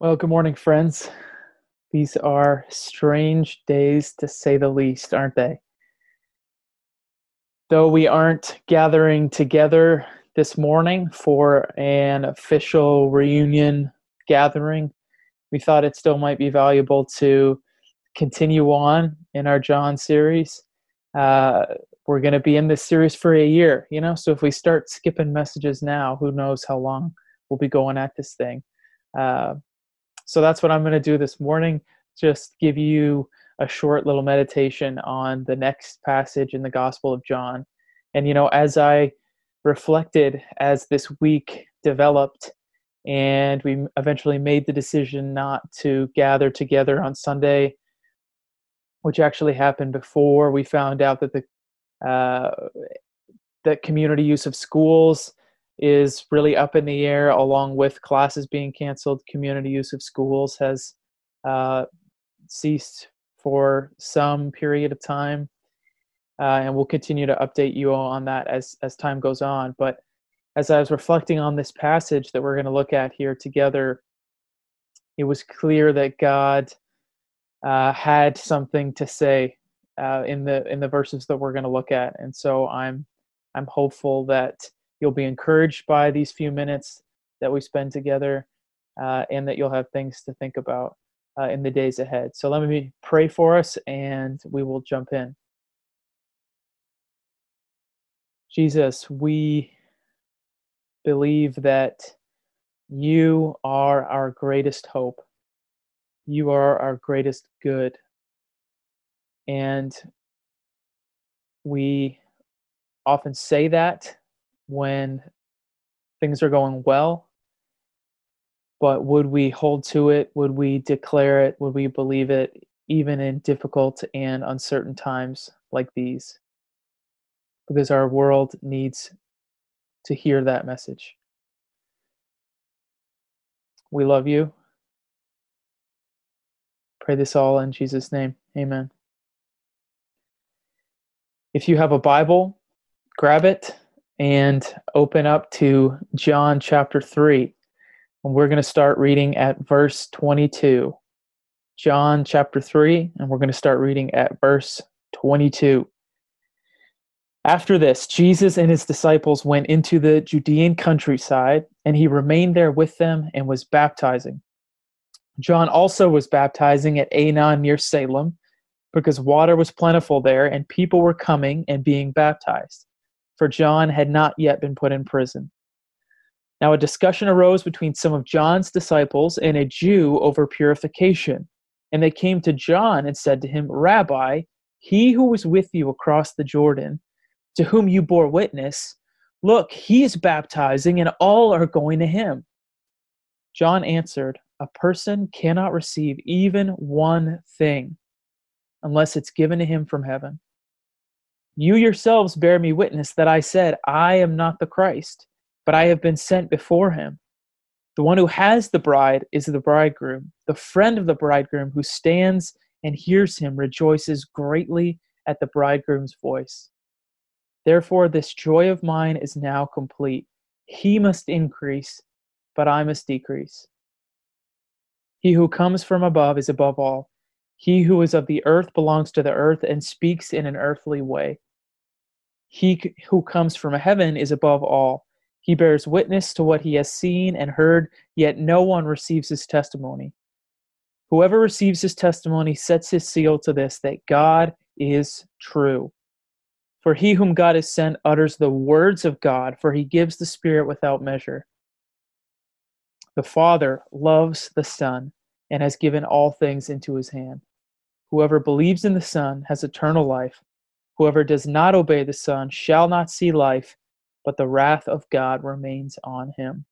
Well, good morning, friends. These are strange days to say the least, aren't they? Though we aren't gathering together this morning for an official reunion gathering, we thought it still might be valuable to continue on in our John series. Uh, we're going to be in this series for a year, you know, so if we start skipping messages now, who knows how long we'll be going at this thing. Uh, so that's what I'm going to do this morning. Just give you a short little meditation on the next passage in the Gospel of John. And, you know, as I reflected as this week developed, and we eventually made the decision not to gather together on Sunday, which actually happened before we found out that the uh, that community use of schools is really up in the air, along with classes being canceled. Community use of schools has uh, ceased for some period of time, uh, and we'll continue to update you all on that as as time goes on. But as I was reflecting on this passage that we're going to look at here together, it was clear that God uh, had something to say uh, in the in the verses that we're going to look at, and so I'm I'm hopeful that you'll be encouraged by these few minutes that we spend together uh, and that you'll have things to think about uh, in the days ahead. So let me pray for us and we will jump in. Jesus, we believe that you are our greatest hope. You are our greatest good. And we often say that when things are going well but would we hold to it? Would we declare it? Would we believe it even in difficult and uncertain times like these? Because our world needs to hear that message. We love you. Pray this all in jesus name. Amen. If you have a bible grab it and open up to John chapter 3. And we're going to start reading at verse 22. John chapter 3, and we're going to start reading at verse 22. After this, Jesus and his disciples went into the Judean countryside, and he remained there with them and was baptizing. John also was baptizing at Aenon near Salem, because water was plentiful there, and people were coming and being baptized for John had not yet been put in prison. Now, a discussion arose between some of John's disciples and a Jew over purification. And they came to John and said to him, Rabbi, he who was with you across the Jordan, to whom you bore witness, look, he is baptizing, and all are going to him. John answered, A person cannot receive even one thing unless it's given to him from heaven. You yourselves bear me witness that I said, I am not the Christ, but I have been sent before him. The one who has the bride is the bridegroom. The friend of the bridegroom who stands and hears him rejoices greatly at the bridegroom's voice. Therefore, this joy of mine is now complete. He must increase, but I must decrease. He who comes from above is above all. He who is of the earth belongs to the earth and speaks in an earthly way. He who comes from heaven is above all. He bears witness to what he has seen and heard, yet no one receives his testimony. Whoever receives his testimony sets his seal to this that God is true. For he whom God has sent utters the words of God, for he gives the Spirit without measure. The Father loves the Son and has given all things into his hand. Whoever believes in the Son has eternal life Whoever does not obey the Son shall not see life, but the wrath of God remains on him.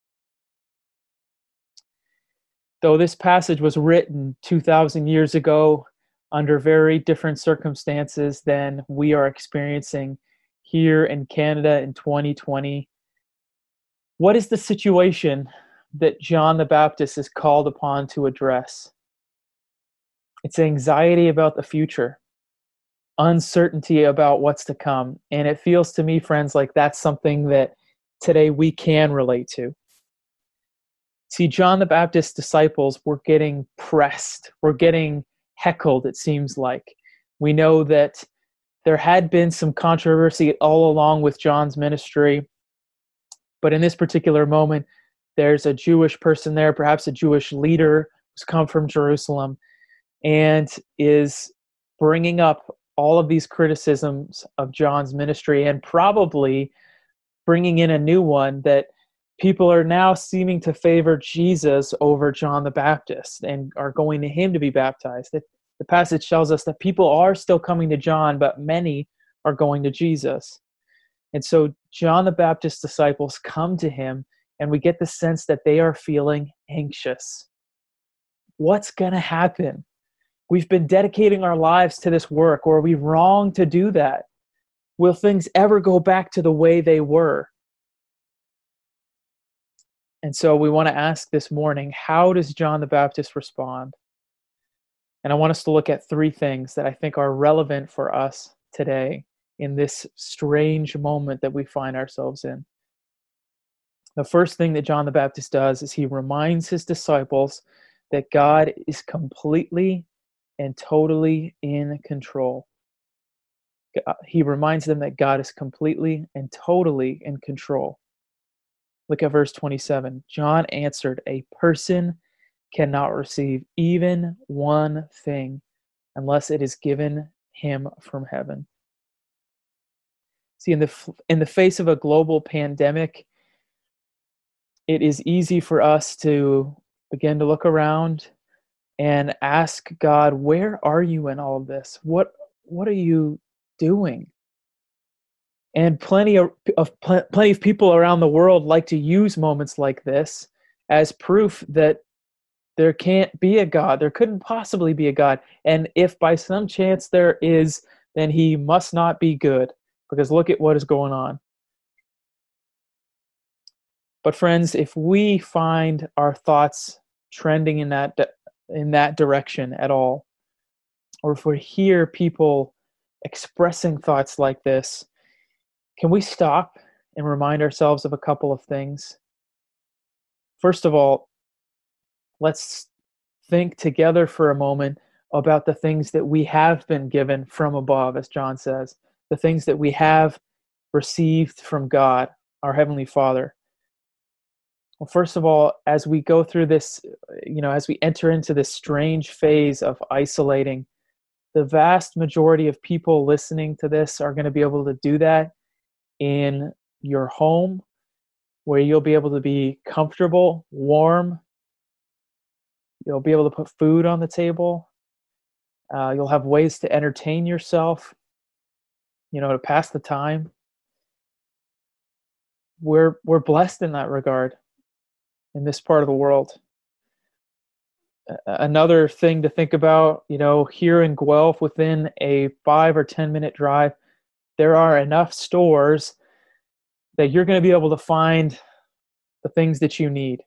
Though this passage was written 2,000 years ago under very different circumstances than we are experiencing here in Canada in 2020, what is the situation that John the Baptist is called upon to address? It's anxiety about the future uncertainty about what's to come. And it feels to me, friends, like that's something that today we can relate to. See, John the Baptist's disciples were getting pressed, were getting heckled, it seems like. We know that there had been some controversy all along with John's ministry, but in this particular moment, there's a Jewish person there, perhaps a Jewish leader who's come from Jerusalem, and is bringing up all of these criticisms of John's ministry and probably bringing in a new one that people are now seeming to favor Jesus over John the Baptist and are going to him to be baptized. The, the passage tells us that people are still coming to John, but many are going to Jesus. And so John the Baptist's disciples come to him, and we get the sense that they are feeling anxious. What's going to happen? We've been dedicating our lives to this work, or are we wrong to do that? Will things ever go back to the way they were? And so we want to ask this morning how does John the Baptist respond? And I want us to look at three things that I think are relevant for us today in this strange moment that we find ourselves in. The first thing that John the Baptist does is he reminds his disciples that God is completely and totally in control. Uh, he reminds them that God is completely and totally in control. Look at verse 27. John answered, A person cannot receive even one thing unless it is given him from heaven. See, in the, in the face of a global pandemic, it is easy for us to begin to look around and ask God, where are you in all of this? What, what are you doing? And plenty of, of plenty of people around the world like to use moments like this as proof that there can't be a God. There couldn't possibly be a God. And if by some chance there is, then he must not be good because look at what is going on. But friends, if we find our thoughts trending in that in that direction at all, or if we hear people expressing thoughts like this, can we stop and remind ourselves of a couple of things? First of all, let's think together for a moment about the things that we have been given from above, as John says the things that we have received from God, our Heavenly Father. Well, first of all, as we go through this, you know, as we enter into this strange phase of isolating, the vast majority of people listening to this are going to be able to do that in your home where you'll be able to be comfortable, warm. You'll be able to put food on the table. Uh, you'll have ways to entertain yourself you know, to pass the time. We're we're blessed in that regard in this part of the world. Another thing to think about, you know, here in Guelph, within a five or 10 minute drive, there are enough stores that you're going to be able to find the things that you need.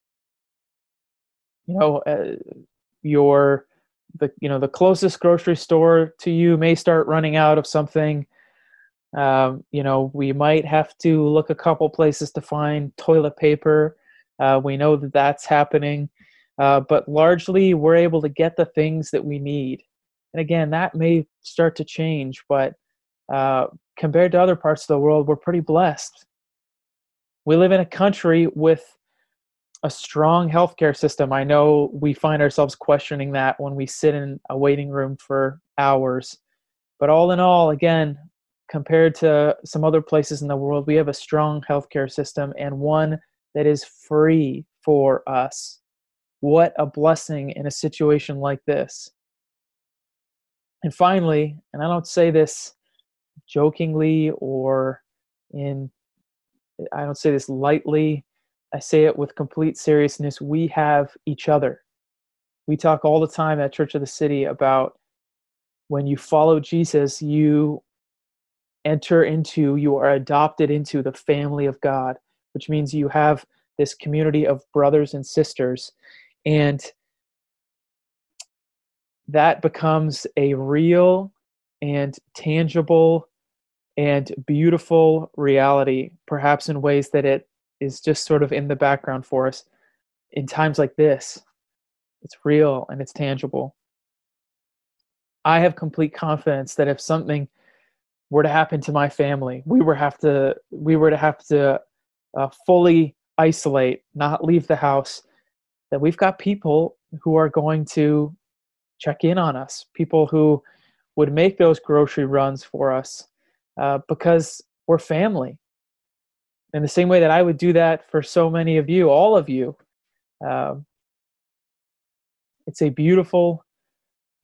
You know, uh, your the you know the closest grocery store to you may start running out of something um, you know, we might have to look a couple places to find toilet paper. Uh, we know that that's happening, uh, but largely we're able to get the things that we need. And again, that may start to change, but uh, compared to other parts of the world, we're pretty blessed. We live in a country with a strong healthcare system. I know we find ourselves questioning that when we sit in a waiting room for hours. But all in all, again, compared to some other places in the world, we have a strong healthcare system and one that is free for us. What a blessing in a situation like this. And finally, and I don't say this jokingly or in I don't say this lightly. I say it with complete seriousness. We have each other. We talk all the time at Church of the City about when you follow Jesus, you enter into, you are adopted into the family of God, which means you have this community of brothers and sisters. And that becomes a real and tangible and beautiful reality, perhaps in ways that it is just sort of in the background for us. in times like this, it's real and it's tangible. I have complete confidence that if something were to happen to my family, we were have to we were to have to uh, fully isolate, not leave the house, that we've got people who are going to check in on us, people who would make those grocery runs for us uh, because we're family. In the same way that I would do that for so many of you, all of you. Um, it's a beautiful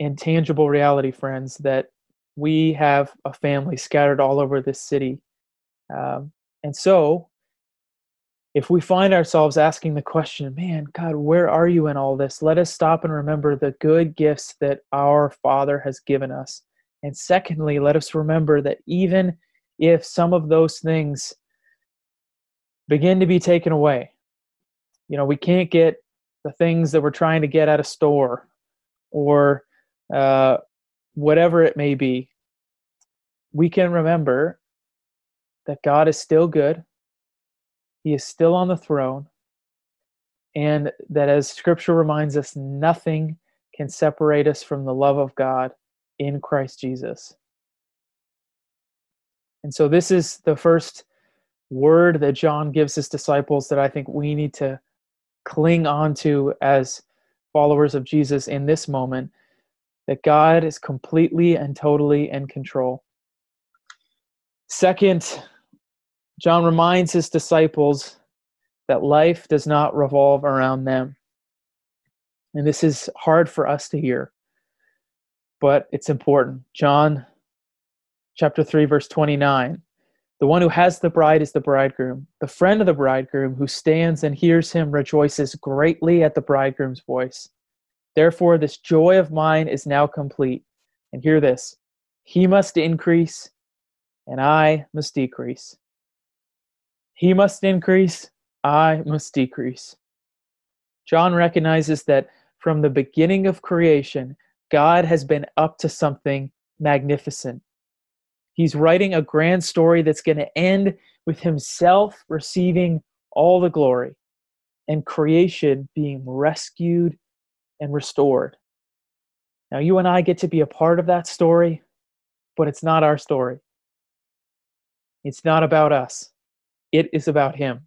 and tangible reality, friends, that we have a family scattered all over this city. Um, and so, if we find ourselves asking the question, man, God, where are you in all this? Let us stop and remember the good gifts that our Father has given us. And secondly, let us remember that even if some of those things begin to be taken away, you know, we can't get the things that we're trying to get at a store or uh, whatever it may be, we can remember that God is still good, He is still on the throne, and that as Scripture reminds us, nothing can separate us from the love of God in Christ Jesus. And so, this is the first word that John gives his disciples that I think we need to cling on to as followers of Jesus in this moment that God is completely and totally in control. Second, John reminds his disciples that life does not revolve around them. And this is hard for us to hear, but it's important. John chapter 3 verse 29. The one who has the bride is the bridegroom. The friend of the bridegroom who stands and hears him rejoices greatly at the bridegroom's voice. Therefore, this joy of mine is now complete. And hear this He must increase, and I must decrease. He must increase, I must decrease. John recognizes that from the beginning of creation, God has been up to something magnificent. He's writing a grand story that's going to end with himself receiving all the glory and creation being rescued and restored. Now, you and I get to be a part of that story, but it's not our story. It's not about us, it is about Him.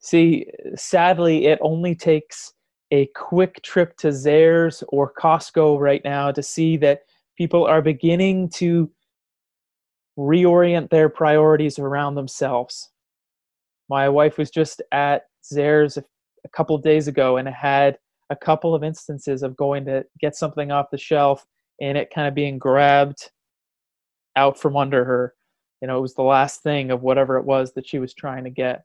See, sadly, it only takes a quick trip to Zehrs or Costco right now to see that people are beginning to reorient their priorities around themselves. My wife was just at Zehrs a couple of days ago and had a couple of instances of going to get something off the shelf and it kind of being grabbed out from under her. You know, it was the last thing of whatever it was that she was trying to get.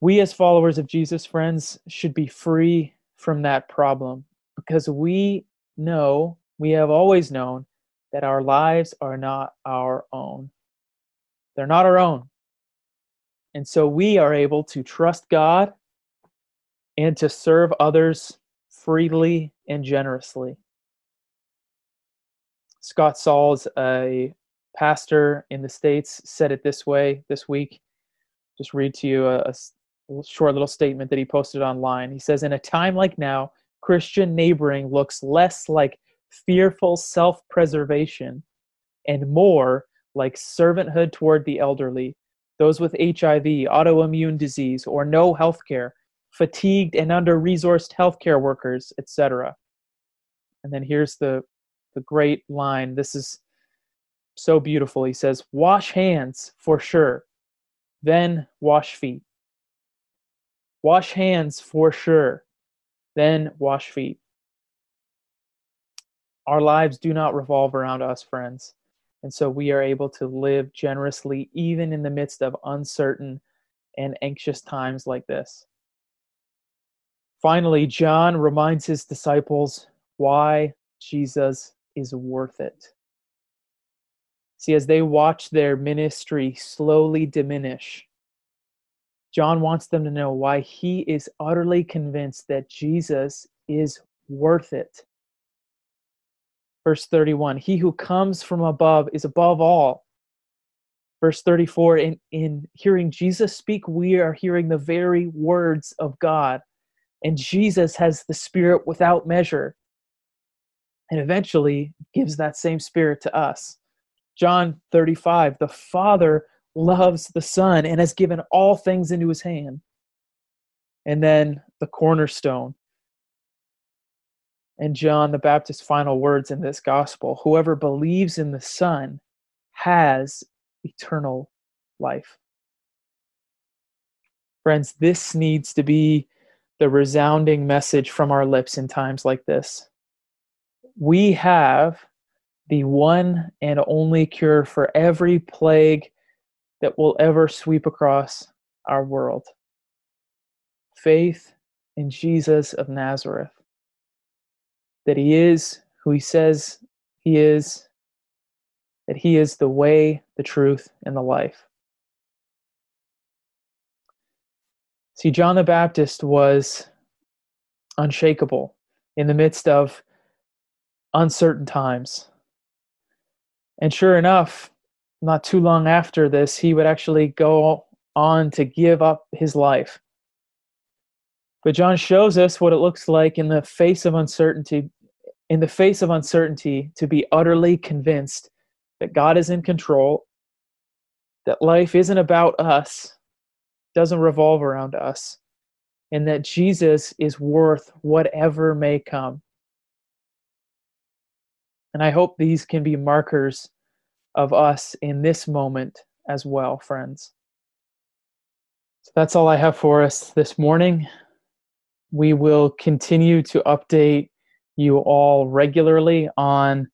We, as followers of Jesus, friends, should be free from that problem because we know, we have always known, that our lives are not our own. They're not our own. And so we are able to trust God and to serve others freely and generously. Scott Sauls, a pastor in the States, said it this way this week. Just read to you a, a short little statement that he posted online. He says, In a time like now, Christian neighboring looks less like fearful self preservation and more like servanthood toward the elderly those with HIV, autoimmune disease, or no health care, fatigued and under resourced healthcare workers, etc. And then here's the, the great line. This is so beautiful. He says, Wash hands for sure, then wash feet. Wash hands for sure, then wash feet. Our lives do not revolve around us, friends. And so we are able to live generously even in the midst of uncertain and anxious times like this. Finally, John reminds his disciples why Jesus is worth it. See, as they watch their ministry slowly diminish, John wants them to know why he is utterly convinced that Jesus is worth it. Verse 31 He who comes from above is above all. Verse 34 in, in hearing Jesus speak, we are hearing the very words of God. And Jesus has the Spirit without measure and eventually gives that same Spirit to us. John 35 the Father loves the Son and has given all things into his hand. And then the cornerstone. And John the Baptist's final words in this gospel whoever believes in the Son has eternal life. Friends, this needs to be the resounding message from our lips in times like this. We have the one and only cure for every plague that will ever sweep across our world faith in Jesus of Nazareth. That he is who he says he is, that he is the way, the truth, and the life. See, John the Baptist was unshakable in the midst of uncertain times. And sure enough, not too long after this, he would actually go on to give up his life. But John shows us what it looks like in the face of uncertainty, in the face of uncertainty, to be utterly convinced that God is in control, that life isn't about us, doesn't revolve around us, and that Jesus is worth whatever may come. And I hope these can be markers of us in this moment as well, friends. So that's all I have for us this morning. We will continue to update you all regularly on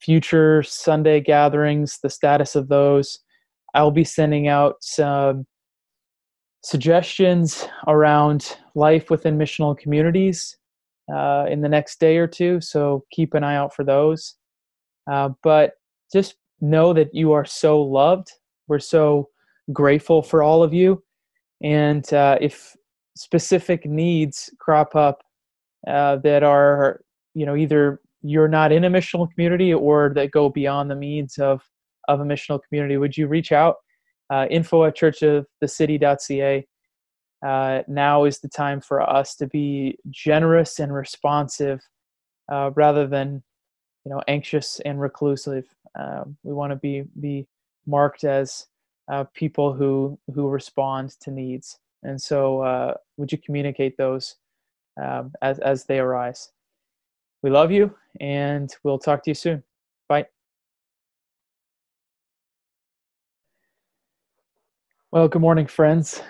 future Sunday gatherings, the status of those. I'll be sending out some suggestions around life within missional communities uh, in the next day or two, so keep an eye out for those. Uh, but just know that you are so loved. We're so grateful for all of you. And uh, if specific needs crop up uh, that are, you know, either you're not in a missional community or that go beyond the means of of a missional community, would you reach out? Uh, info at churchofthecity.ca. Uh, now is the time for us to be generous and responsive uh, rather than you know anxious and reclusive. Uh, we want to be be marked as uh, people who who respond to needs. And so, uh, would you communicate those um, as as they arise? We love you, and we'll talk to you soon. Bye. Well, good morning, friends.